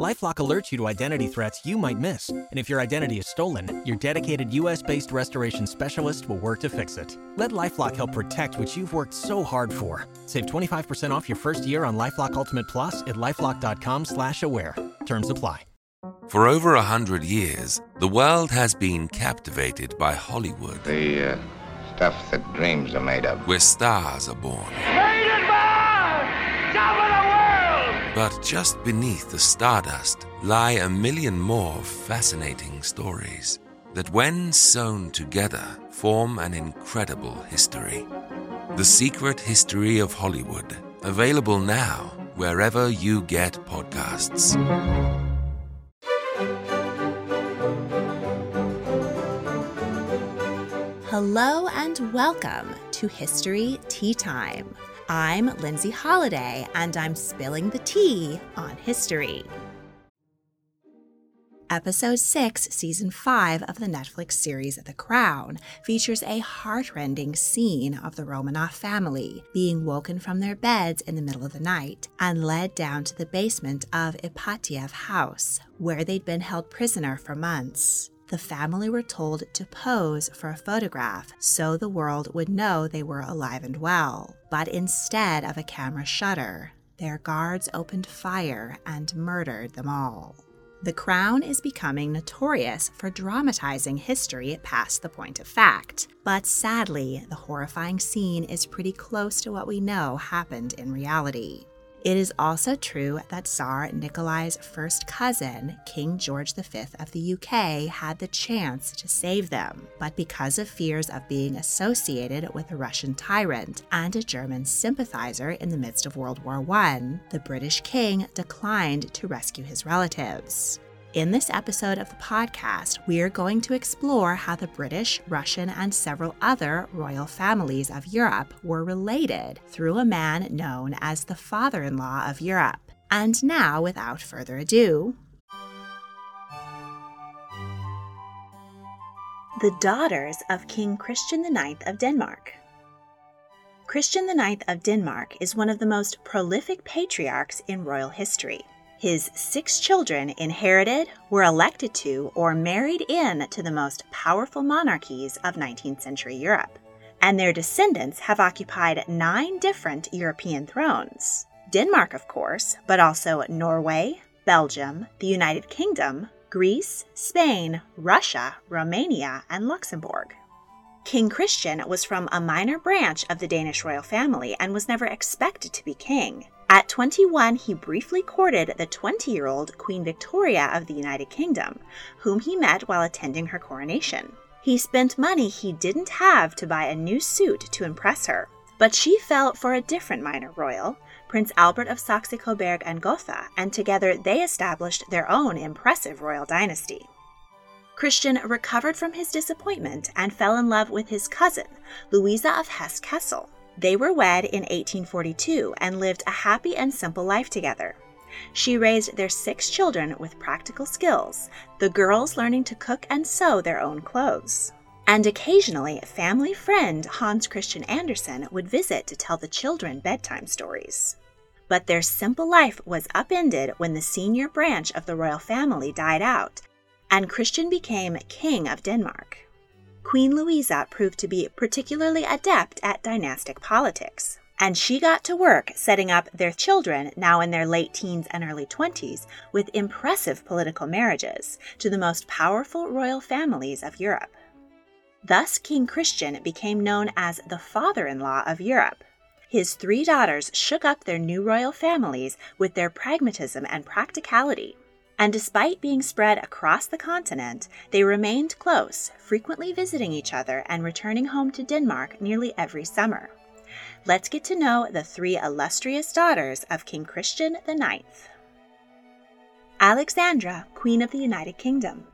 LifeLock alerts you to identity threats you might miss, and if your identity is stolen, your dedicated U.S.-based restoration specialist will work to fix it. Let LifeLock help protect what you've worked so hard for. Save 25% off your first year on LifeLock Ultimate Plus at lifeLock.com/slash-aware. Terms apply. For over a hundred years, the world has been captivated by Hollywood, The uh, stuff that dreams are made of. where stars are born. Rated by But just beneath the stardust lie a million more fascinating stories that, when sewn together, form an incredible history. The Secret History of Hollywood, available now wherever you get podcasts. Hello and welcome to History Tea Time. I'm Lindsay Holiday and I'm spilling the tea on history. Episode 6, Season 5 of the Netflix series The Crown features a heartrending scene of the Romanov family being woken from their beds in the middle of the night and led down to the basement of Ipatiev House, where they'd been held prisoner for months. The family were told to pose for a photograph so the world would know they were alive and well. But instead of a camera shutter, their guards opened fire and murdered them all. The Crown is becoming notorious for dramatizing history past the point of fact. But sadly, the horrifying scene is pretty close to what we know happened in reality. It is also true that Tsar Nikolai's first cousin, King George V of the UK, had the chance to save them, but because of fears of being associated with a Russian tyrant and a German sympathizer in the midst of World War I, the British king declined to rescue his relatives. In this episode of the podcast, we are going to explore how the British, Russian, and several other royal families of Europe were related through a man known as the father in law of Europe. And now, without further ado, the daughters of King Christian IX of Denmark. Christian IX of Denmark is one of the most prolific patriarchs in royal history. His six children inherited, were elected to, or married in to the most powerful monarchies of 19th century Europe. And their descendants have occupied nine different European thrones. Denmark, of course, but also Norway, Belgium, the United Kingdom, Greece, Spain, Russia, Romania, and Luxembourg. King Christian was from a minor branch of the Danish royal family and was never expected to be king. At 21, he briefly courted the 20 year old Queen Victoria of the United Kingdom, whom he met while attending her coronation. He spent money he didn't have to buy a new suit to impress her, but she fell for a different minor royal, Prince Albert of Saxe Coburg and Gotha, and together they established their own impressive royal dynasty. Christian recovered from his disappointment and fell in love with his cousin, Louisa of Hesse Kassel. They were wed in 1842 and lived a happy and simple life together. She raised their six children with practical skills, the girls learning to cook and sew their own clothes. And occasionally, family friend Hans Christian Andersen would visit to tell the children bedtime stories. But their simple life was upended when the senior branch of the royal family died out, and Christian became King of Denmark. Queen Louisa proved to be particularly adept at dynastic politics, and she got to work setting up their children, now in their late teens and early 20s, with impressive political marriages to the most powerful royal families of Europe. Thus, King Christian became known as the father in law of Europe. His three daughters shook up their new royal families with their pragmatism and practicality. And despite being spread across the continent, they remained close, frequently visiting each other and returning home to Denmark nearly every summer. Let's get to know the three illustrious daughters of King Christian IX. Alexandra, Queen of the United Kingdom.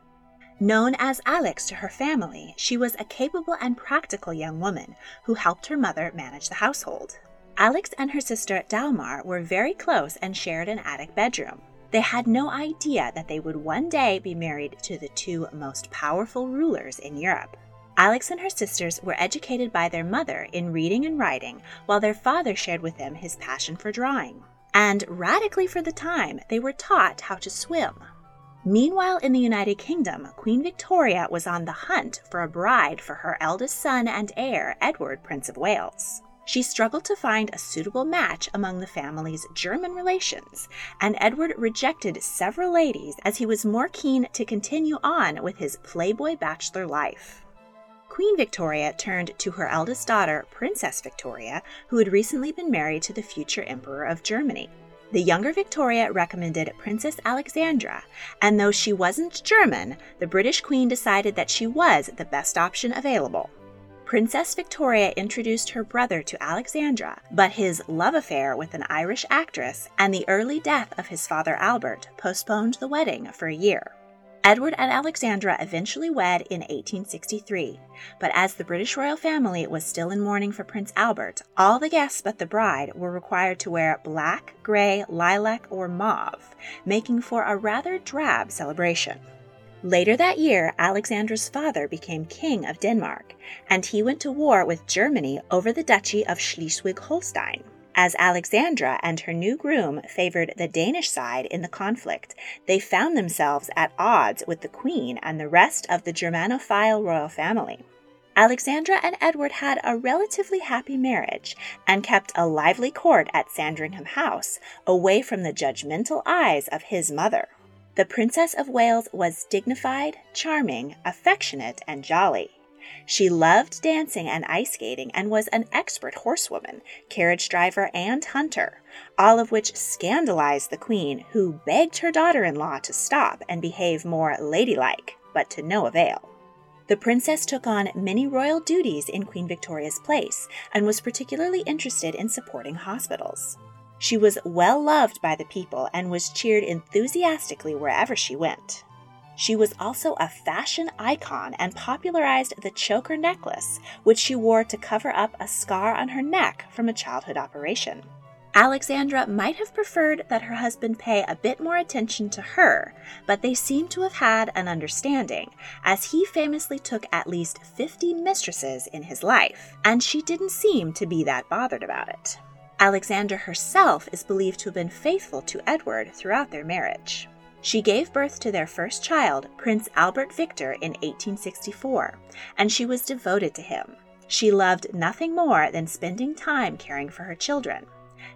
Known as Alex to her family, she was a capable and practical young woman who helped her mother manage the household. Alex and her sister Dagmar were very close and shared an attic bedroom. They had no idea that they would one day be married to the two most powerful rulers in Europe. Alex and her sisters were educated by their mother in reading and writing, while their father shared with them his passion for drawing. And radically for the time, they were taught how to swim. Meanwhile, in the United Kingdom, Queen Victoria was on the hunt for a bride for her eldest son and heir, Edward, Prince of Wales. She struggled to find a suitable match among the family's German relations, and Edward rejected several ladies as he was more keen to continue on with his playboy bachelor life. Queen Victoria turned to her eldest daughter, Princess Victoria, who had recently been married to the future Emperor of Germany. The younger Victoria recommended Princess Alexandra, and though she wasn't German, the British Queen decided that she was the best option available. Princess Victoria introduced her brother to Alexandra, but his love affair with an Irish actress and the early death of his father Albert postponed the wedding for a year. Edward and Alexandra eventually wed in 1863, but as the British royal family was still in mourning for Prince Albert, all the guests but the bride were required to wear black, gray, lilac, or mauve, making for a rather drab celebration. Later that year, Alexandra's father became King of Denmark, and he went to war with Germany over the Duchy of Schleswig Holstein. As Alexandra and her new groom favored the Danish side in the conflict, they found themselves at odds with the Queen and the rest of the Germanophile royal family. Alexandra and Edward had a relatively happy marriage and kept a lively court at Sandringham House, away from the judgmental eyes of his mother. The Princess of Wales was dignified, charming, affectionate, and jolly. She loved dancing and ice skating and was an expert horsewoman, carriage driver, and hunter, all of which scandalized the queen, who begged her daughter in law to stop and behave more ladylike, but to no avail. The princess took on many royal duties in Queen Victoria's place and was particularly interested in supporting hospitals. She was well loved by the people and was cheered enthusiastically wherever she went. She was also a fashion icon and popularized the choker necklace, which she wore to cover up a scar on her neck from a childhood operation. Alexandra might have preferred that her husband pay a bit more attention to her, but they seem to have had an understanding, as he famously took at least 50 mistresses in his life, and she didn't seem to be that bothered about it. Alexandra herself is believed to have been faithful to Edward throughout their marriage. She gave birth to their first child, Prince Albert Victor, in 1864, and she was devoted to him. She loved nothing more than spending time caring for her children.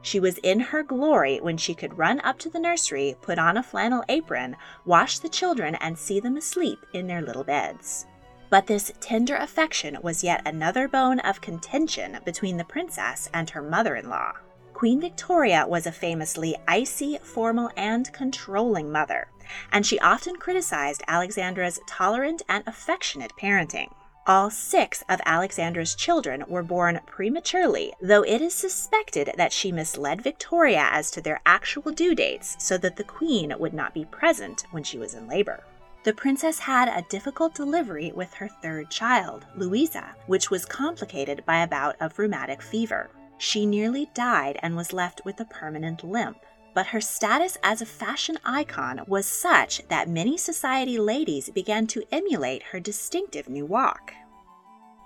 She was in her glory when she could run up to the nursery, put on a flannel apron, wash the children, and see them asleep in their little beds. But this tender affection was yet another bone of contention between the princess and her mother in law. Queen Victoria was a famously icy, formal, and controlling mother, and she often criticized Alexandra's tolerant and affectionate parenting. All six of Alexandra's children were born prematurely, though it is suspected that she misled Victoria as to their actual due dates so that the queen would not be present when she was in labor. The princess had a difficult delivery with her third child, Louisa, which was complicated by a bout of rheumatic fever. She nearly died and was left with a permanent limp. But her status as a fashion icon was such that many society ladies began to emulate her distinctive new walk.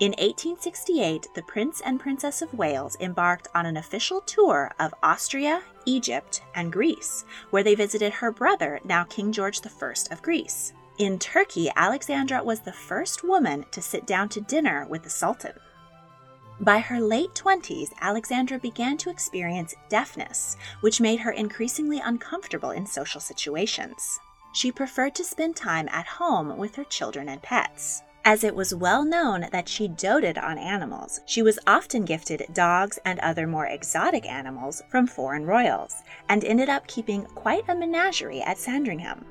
In 1868, the Prince and Princess of Wales embarked on an official tour of Austria, Egypt, and Greece, where they visited her brother, now King George I of Greece. In Turkey, Alexandra was the first woman to sit down to dinner with the Sultan. By her late 20s, Alexandra began to experience deafness, which made her increasingly uncomfortable in social situations. She preferred to spend time at home with her children and pets. As it was well known that she doted on animals, she was often gifted dogs and other more exotic animals from foreign royals, and ended up keeping quite a menagerie at Sandringham.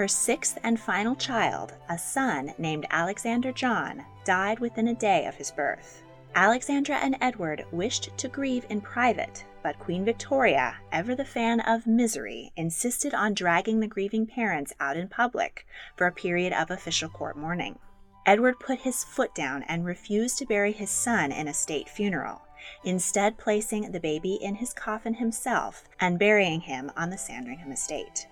Her sixth and final child, a son named Alexander John, died within a day of his birth. Alexandra and Edward wished to grieve in private, but Queen Victoria, ever the fan of misery, insisted on dragging the grieving parents out in public for a period of official court mourning. Edward put his foot down and refused to bury his son in a state funeral, instead, placing the baby in his coffin himself and burying him on the Sandringham estate.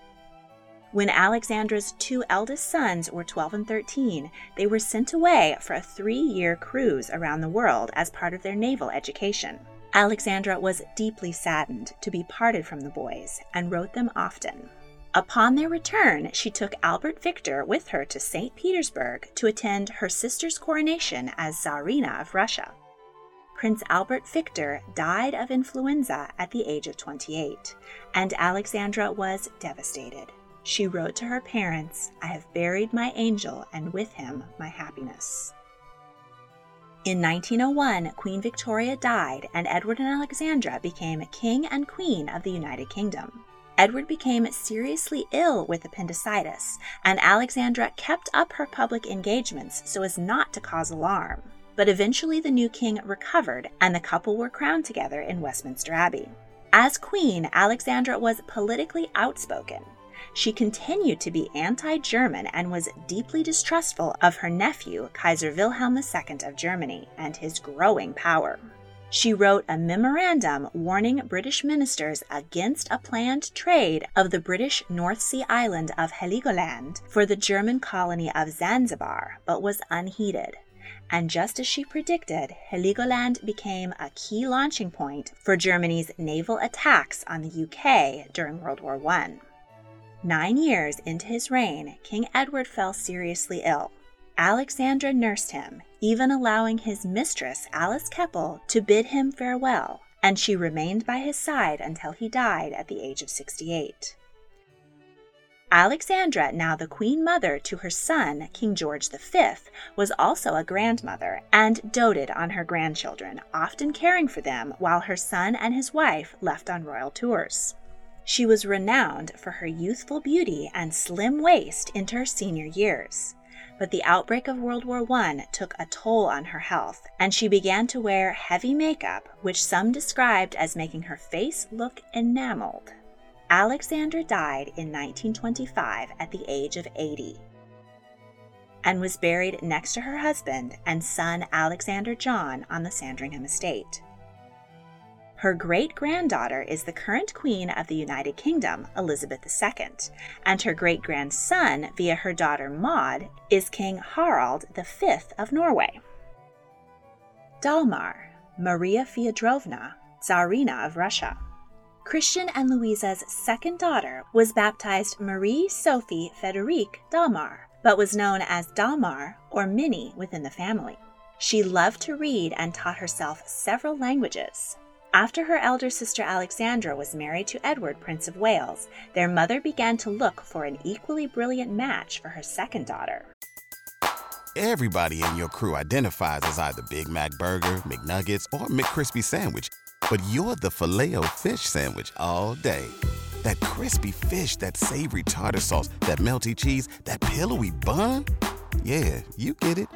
When Alexandra's two eldest sons were 12 and 13, they were sent away for a three year cruise around the world as part of their naval education. Alexandra was deeply saddened to be parted from the boys and wrote them often. Upon their return, she took Albert Victor with her to St. Petersburg to attend her sister's coronation as Tsarina of Russia. Prince Albert Victor died of influenza at the age of 28, and Alexandra was devastated. She wrote to her parents, I have buried my angel, and with him my happiness. In 1901, Queen Victoria died, and Edward and Alexandra became King and Queen of the United Kingdom. Edward became seriously ill with appendicitis, and Alexandra kept up her public engagements so as not to cause alarm but eventually the new king recovered and the couple were crowned together in Westminster Abbey. As queen, Alexandra was politically outspoken. She continued to be anti German and was deeply distrustful of her nephew, Kaiser Wilhelm II of Germany, and his growing power. She wrote a memorandum warning British ministers against a planned trade of the British North Sea island of Heligoland for the German colony of Zanzibar, but was unheeded and just as she predicted, Heligoland became a key launching point for Germany's naval attacks on the UK during World War I. Nine years into his reign, King Edward fell seriously ill. Alexandra nursed him, even allowing his mistress, Alice Keppel, to bid him farewell, and she remained by his side until he died at the age of 68. Alexandra, now the queen mother to her son, King George V, was also a grandmother and doted on her grandchildren, often caring for them while her son and his wife left on royal tours. She was renowned for her youthful beauty and slim waist into her senior years. But the outbreak of World War I took a toll on her health, and she began to wear heavy makeup, which some described as making her face look enameled. Alexandra died in 1925 at the age of 80 and was buried next to her husband and son Alexander John on the Sandringham estate. Her great granddaughter is the current Queen of the United Kingdom, Elizabeth II, and her great grandson, via her daughter Maud, is King Harald V of Norway. Dagmar, Maria Fyodorovna, Tsarina of Russia. Christian and Louisa's second daughter was baptized Marie Sophie Federique Dagmar, but was known as Dagmar or Minnie within the family. She loved to read and taught herself several languages. After her elder sister Alexandra was married to Edward, Prince of Wales, their mother began to look for an equally brilliant match for her second daughter. Everybody in your crew identifies as either Big Mac Burger, McNuggets, or McCrispy Sandwich but you're the filet fish sandwich all day. That crispy fish, that savory tartar sauce, that melty cheese, that pillowy bun. Yeah, you get it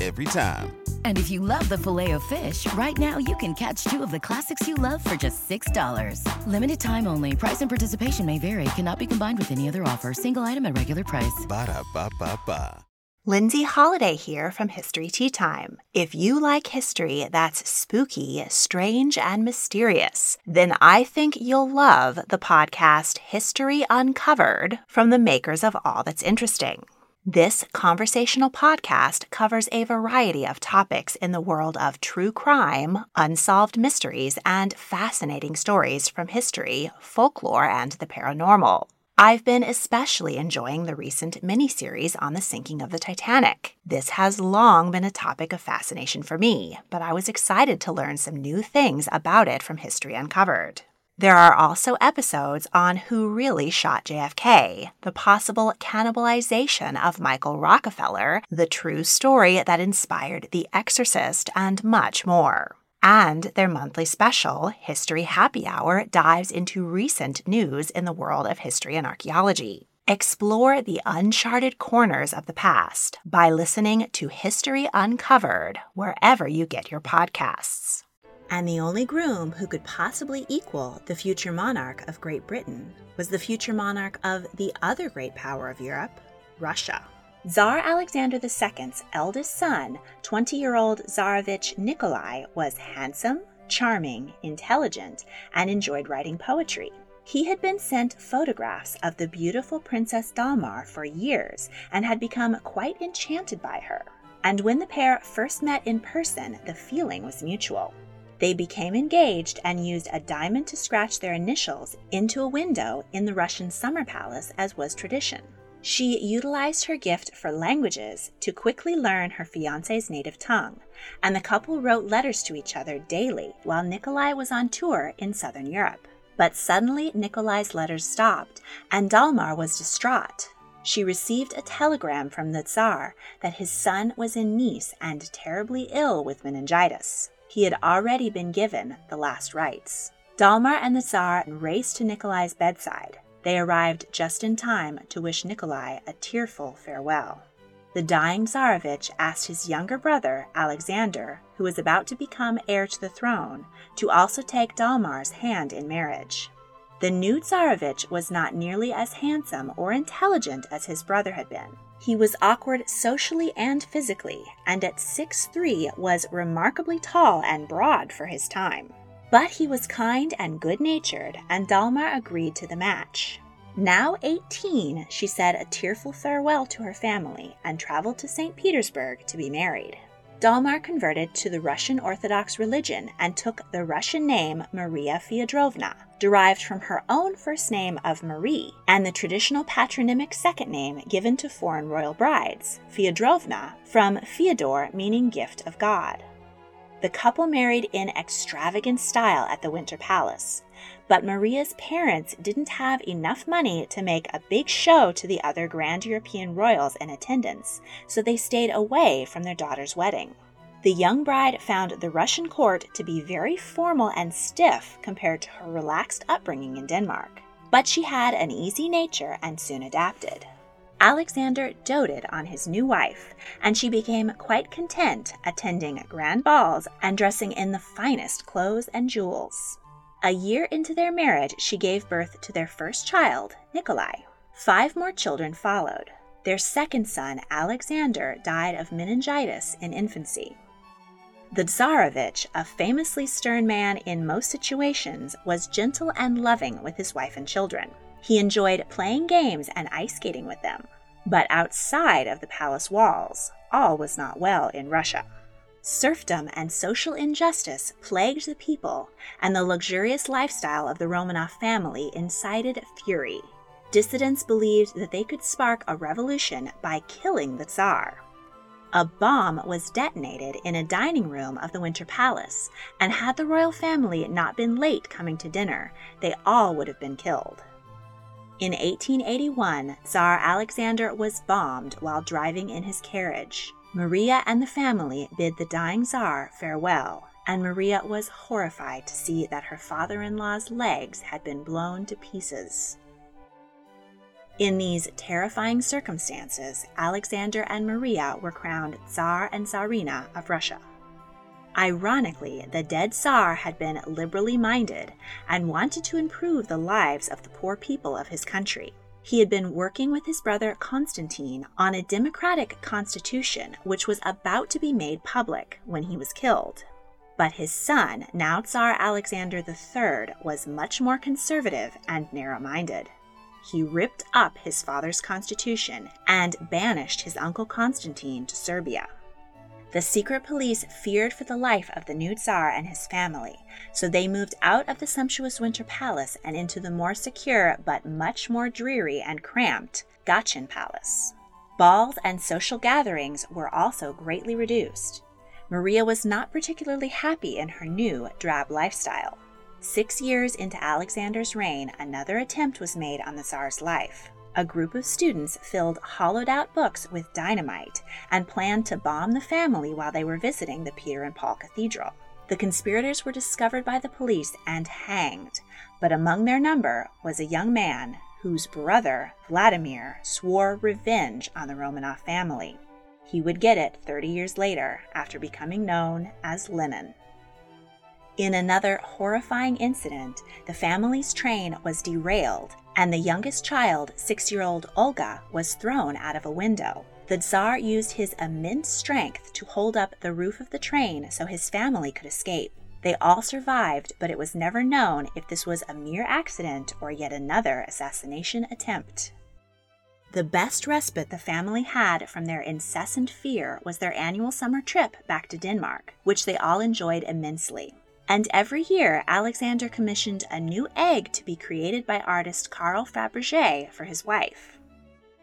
every time. And if you love the filet of fish, right now you can catch two of the classics you love for just $6. Limited time only. Price and participation may vary. Cannot be combined with any other offer. Single item at regular price. Ba da ba ba ba. Lindsay Holiday here from History Tea Time. If you like history that's spooky, strange, and mysterious, then I think you'll love the podcast History Uncovered from the makers of All That's Interesting. This conversational podcast covers a variety of topics in the world of true crime, unsolved mysteries, and fascinating stories from history, folklore, and the paranormal. I've been especially enjoying the recent miniseries on the sinking of the Titanic. This has long been a topic of fascination for me, but I was excited to learn some new things about it from History Uncovered. There are also episodes on who really shot JFK, the possible cannibalization of Michael Rockefeller, the true story that inspired The Exorcist, and much more. And their monthly special, History Happy Hour, dives into recent news in the world of history and archaeology. Explore the uncharted corners of the past by listening to History Uncovered wherever you get your podcasts. And the only groom who could possibly equal the future monarch of Great Britain was the future monarch of the other great power of Europe, Russia. Tsar Alexander II's eldest son, 20 year old Tsarevich Nikolai, was handsome, charming, intelligent, and enjoyed writing poetry. He had been sent photographs of the beautiful Princess Dagmar for years and had become quite enchanted by her. And when the pair first met in person, the feeling was mutual. They became engaged and used a diamond to scratch their initials into a window in the Russian summer palace, as was tradition. She utilized her gift for languages to quickly learn her fiance's native tongue, and the couple wrote letters to each other daily while Nikolai was on tour in southern Europe. But suddenly, Nikolai's letters stopped, and Dagmar was distraught. She received a telegram from the Tsar that his son was in Nice and terribly ill with meningitis. He had already been given the last rites. Dagmar and the Tsar raced to Nikolai's bedside. They arrived just in time to wish Nikolai a tearful farewell. The dying Tsarevich asked his younger brother, Alexander, who was about to become heir to the throne, to also take Dagmar's hand in marriage. The new Tsarevich was not nearly as handsome or intelligent as his brother had been. He was awkward socially and physically, and at 6'3 was remarkably tall and broad for his time. But he was kind and good natured, and Dagmar agreed to the match. Now 18, she said a tearful farewell to her family and traveled to St. Petersburg to be married. Dagmar converted to the Russian Orthodox religion and took the Russian name Maria Fyodorovna, derived from her own first name of Marie and the traditional patronymic second name given to foreign royal brides, Fyodorovna, from Fyodor meaning gift of God. The couple married in extravagant style at the Winter Palace, but Maria's parents didn't have enough money to make a big show to the other Grand European royals in attendance, so they stayed away from their daughter's wedding. The young bride found the Russian court to be very formal and stiff compared to her relaxed upbringing in Denmark. But she had an easy nature and soon adapted. Alexander doted on his new wife, and she became quite content attending grand balls and dressing in the finest clothes and jewels. A year into their marriage, she gave birth to their first child, Nikolai. Five more children followed. Their second son, Alexander, died of meningitis in infancy. The Tsarevich, a famously stern man in most situations, was gentle and loving with his wife and children. He enjoyed playing games and ice skating with them. But outside of the palace walls, all was not well in Russia. Serfdom and social injustice plagued the people, and the luxurious lifestyle of the Romanov family incited fury. Dissidents believed that they could spark a revolution by killing the Tsar. A bomb was detonated in a dining room of the Winter Palace, and had the royal family not been late coming to dinner, they all would have been killed. In 1881, Tsar Alexander was bombed while driving in his carriage. Maria and the family bid the dying Tsar farewell, and Maria was horrified to see that her father in law's legs had been blown to pieces. In these terrifying circumstances, Alexander and Maria were crowned Tsar and Tsarina of Russia. Ironically, the dead Tsar had been liberally minded and wanted to improve the lives of the poor people of his country. He had been working with his brother Constantine on a democratic constitution which was about to be made public when he was killed. But his son, now Tsar Alexander III, was much more conservative and narrow minded. He ripped up his father's constitution and banished his uncle Constantine to Serbia. The secret police feared for the life of the new Tsar and his family, so they moved out of the sumptuous Winter Palace and into the more secure but much more dreary and cramped Gatchin Palace. Balls and social gatherings were also greatly reduced. Maria was not particularly happy in her new drab lifestyle. Six years into Alexander's reign, another attempt was made on the Tsar's life a group of students filled hollowed out books with dynamite and planned to bomb the family while they were visiting the Peter and Paul Cathedral. The conspirators were discovered by the police and hanged, but among their number was a young man whose brother, Vladimir, swore revenge on the Romanov family. He would get it 30 years later after becoming known as Lenin. In another horrifying incident, the family's train was derailed and the youngest child, six year old Olga, was thrown out of a window. The Tsar used his immense strength to hold up the roof of the train so his family could escape. They all survived, but it was never known if this was a mere accident or yet another assassination attempt. The best respite the family had from their incessant fear was their annual summer trip back to Denmark, which they all enjoyed immensely. And every year, Alexander commissioned a new egg to be created by artist Carl Fabergé for his wife.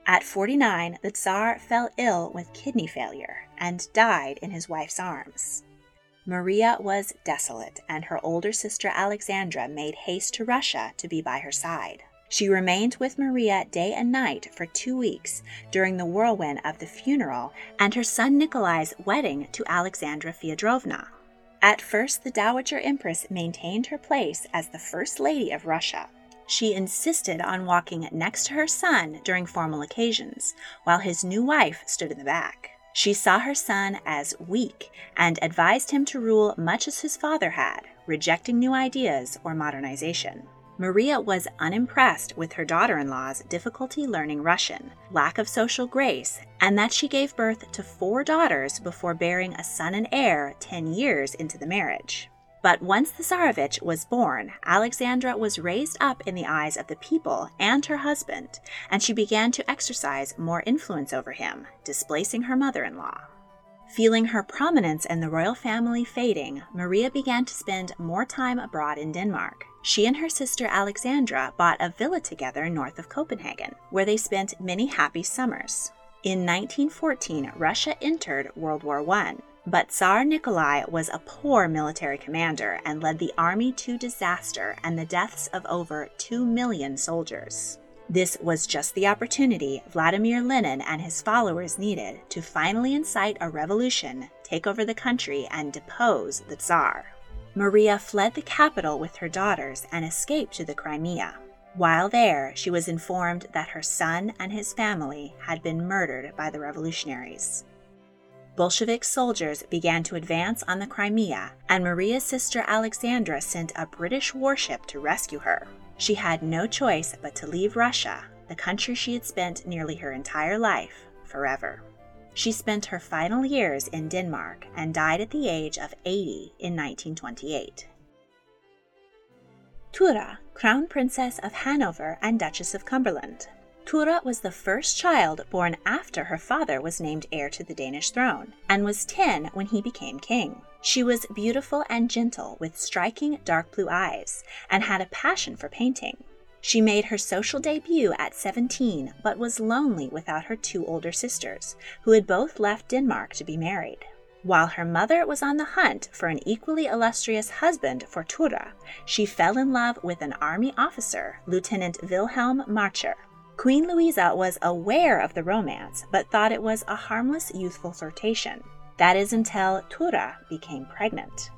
At 49, the Tsar fell ill with kidney failure and died in his wife's arms. Maria was desolate, and her older sister Alexandra made haste to Russia to be by her side. She remained with Maria day and night for two weeks during the whirlwind of the funeral and her son Nikolai's wedding to Alexandra Feodorovna. At first, the Dowager Empress maintained her place as the First Lady of Russia. She insisted on walking next to her son during formal occasions, while his new wife stood in the back. She saw her son as weak and advised him to rule much as his father had, rejecting new ideas or modernization. Maria was unimpressed with her daughter in law's difficulty learning Russian, lack of social grace, and that she gave birth to four daughters before bearing a son and heir 10 years into the marriage. But once the Tsarevich was born, Alexandra was raised up in the eyes of the people and her husband, and she began to exercise more influence over him, displacing her mother in law. Feeling her prominence in the royal family fading, Maria began to spend more time abroad in Denmark. She and her sister Alexandra bought a villa together north of Copenhagen, where they spent many happy summers. In 1914, Russia entered World War I, but Tsar Nikolai was a poor military commander and led the army to disaster and the deaths of over 2 million soldiers. This was just the opportunity Vladimir Lenin and his followers needed to finally incite a revolution, take over the country, and depose the Tsar. Maria fled the capital with her daughters and escaped to the Crimea. While there, she was informed that her son and his family had been murdered by the revolutionaries. Bolshevik soldiers began to advance on the Crimea, and Maria's sister Alexandra sent a British warship to rescue her. She had no choice but to leave Russia, the country she had spent nearly her entire life, forever. She spent her final years in Denmark and died at the age of 80 in 1928. Thyra, Crown Princess of Hanover and Duchess of Cumberland. Thyra was the first child born after her father was named heir to the Danish throne, and was 10 when he became king. She was beautiful and gentle, with striking dark blue eyes, and had a passion for painting. She made her social debut at 17, but was lonely without her two older sisters, who had both left Denmark to be married. While her mother was on the hunt for an equally illustrious husband for Thyra, she fell in love with an army officer, Lieutenant Wilhelm Marcher. Queen Louisa was aware of the romance, but thought it was a harmless youthful flirtation. That is until Thyra became pregnant.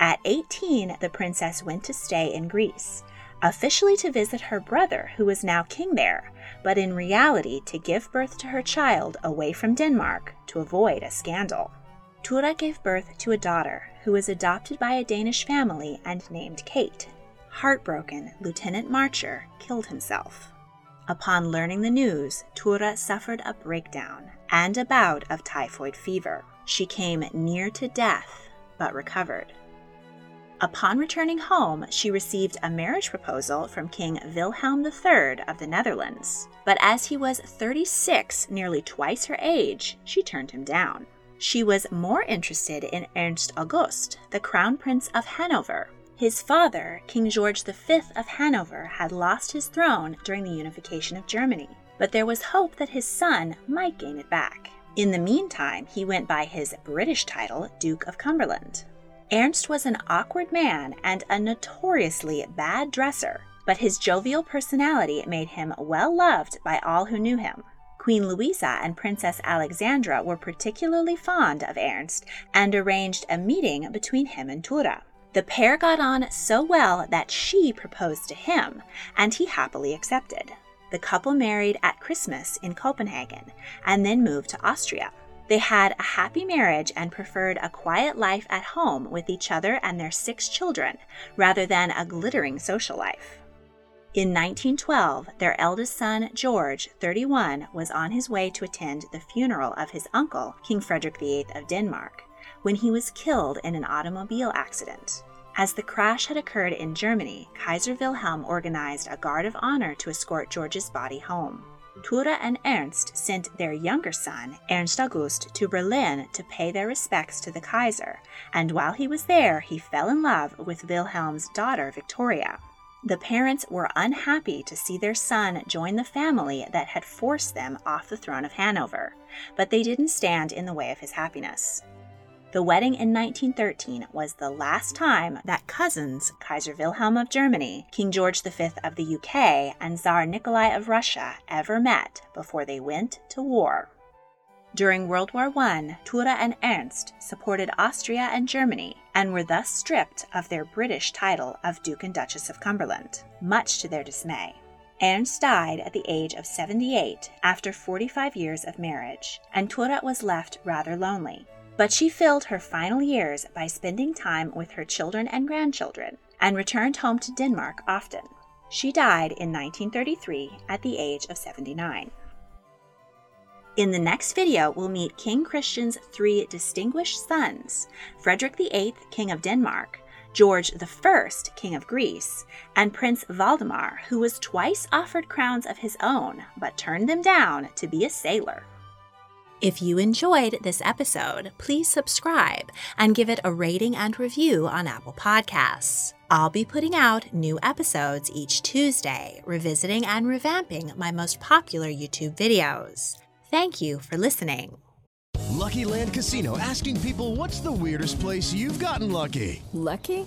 At 18, the princess went to stay in Greece, officially to visit her brother, who was now king there, but in reality to give birth to her child away from Denmark to avoid a scandal. Thyra gave birth to a daughter who was adopted by a Danish family and named Kate. Heartbroken, Lieutenant Marcher killed himself. Upon learning the news, Thyra suffered a breakdown and a bout of typhoid fever. She came near to death, but recovered. Upon returning home, she received a marriage proposal from King Wilhelm III of the Netherlands. But as he was 36, nearly twice her age, she turned him down. She was more interested in Ernst August, the Crown Prince of Hanover, his father, King George V of Hanover, had lost his throne during the unification of Germany, but there was hope that his son might gain it back. In the meantime, he went by his British title, Duke of Cumberland. Ernst was an awkward man and a notoriously bad dresser, but his jovial personality made him well loved by all who knew him. Queen Louisa and Princess Alexandra were particularly fond of Ernst and arranged a meeting between him and Thyra. The pair got on so well that she proposed to him, and he happily accepted. The couple married at Christmas in Copenhagen and then moved to Austria. They had a happy marriage and preferred a quiet life at home with each other and their six children rather than a glittering social life. In 1912, their eldest son, George, 31, was on his way to attend the funeral of his uncle, King Frederick VIII of Denmark, when he was killed in an automobile accident. As the crash had occurred in Germany, Kaiser Wilhelm organized a guard of honor to escort George's body home. Thyra and Ernst sent their younger son, Ernst August, to Berlin to pay their respects to the Kaiser, and while he was there, he fell in love with Wilhelm's daughter, Victoria. The parents were unhappy to see their son join the family that had forced them off the throne of Hanover, but they didn't stand in the way of his happiness. The wedding in 1913 was the last time that cousins, Kaiser Wilhelm of Germany, King George V of the UK, and Tsar Nikolai of Russia ever met before they went to war. During World War I, Thyra and Ernst supported Austria and Germany and were thus stripped of their British title of Duke and Duchess of Cumberland, much to their dismay. Ernst died at the age of 78 after 45 years of marriage, and Thyra was left rather lonely. But she filled her final years by spending time with her children and grandchildren and returned home to Denmark often. She died in 1933 at the age of 79. In the next video, we'll meet King Christian's three distinguished sons Frederick VIII, King of Denmark, George I, King of Greece, and Prince Valdemar, who was twice offered crowns of his own but turned them down to be a sailor. If you enjoyed this episode, please subscribe and give it a rating and review on Apple Podcasts. I'll be putting out new episodes each Tuesday, revisiting and revamping my most popular YouTube videos. Thank you for listening. Lucky Land Casino asking people what's the weirdest place you've gotten lucky? Lucky?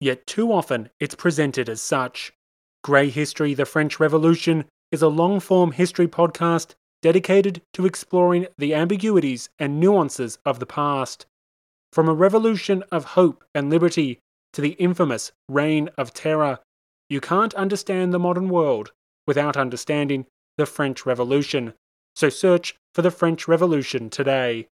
yet too often it's presented as such. Grey History The French Revolution is a long form history podcast dedicated to exploring the ambiguities and nuances of the past. From a revolution of hope and liberty to the infamous Reign of Terror, you can't understand the modern world without understanding the French Revolution. So search for the French Revolution today.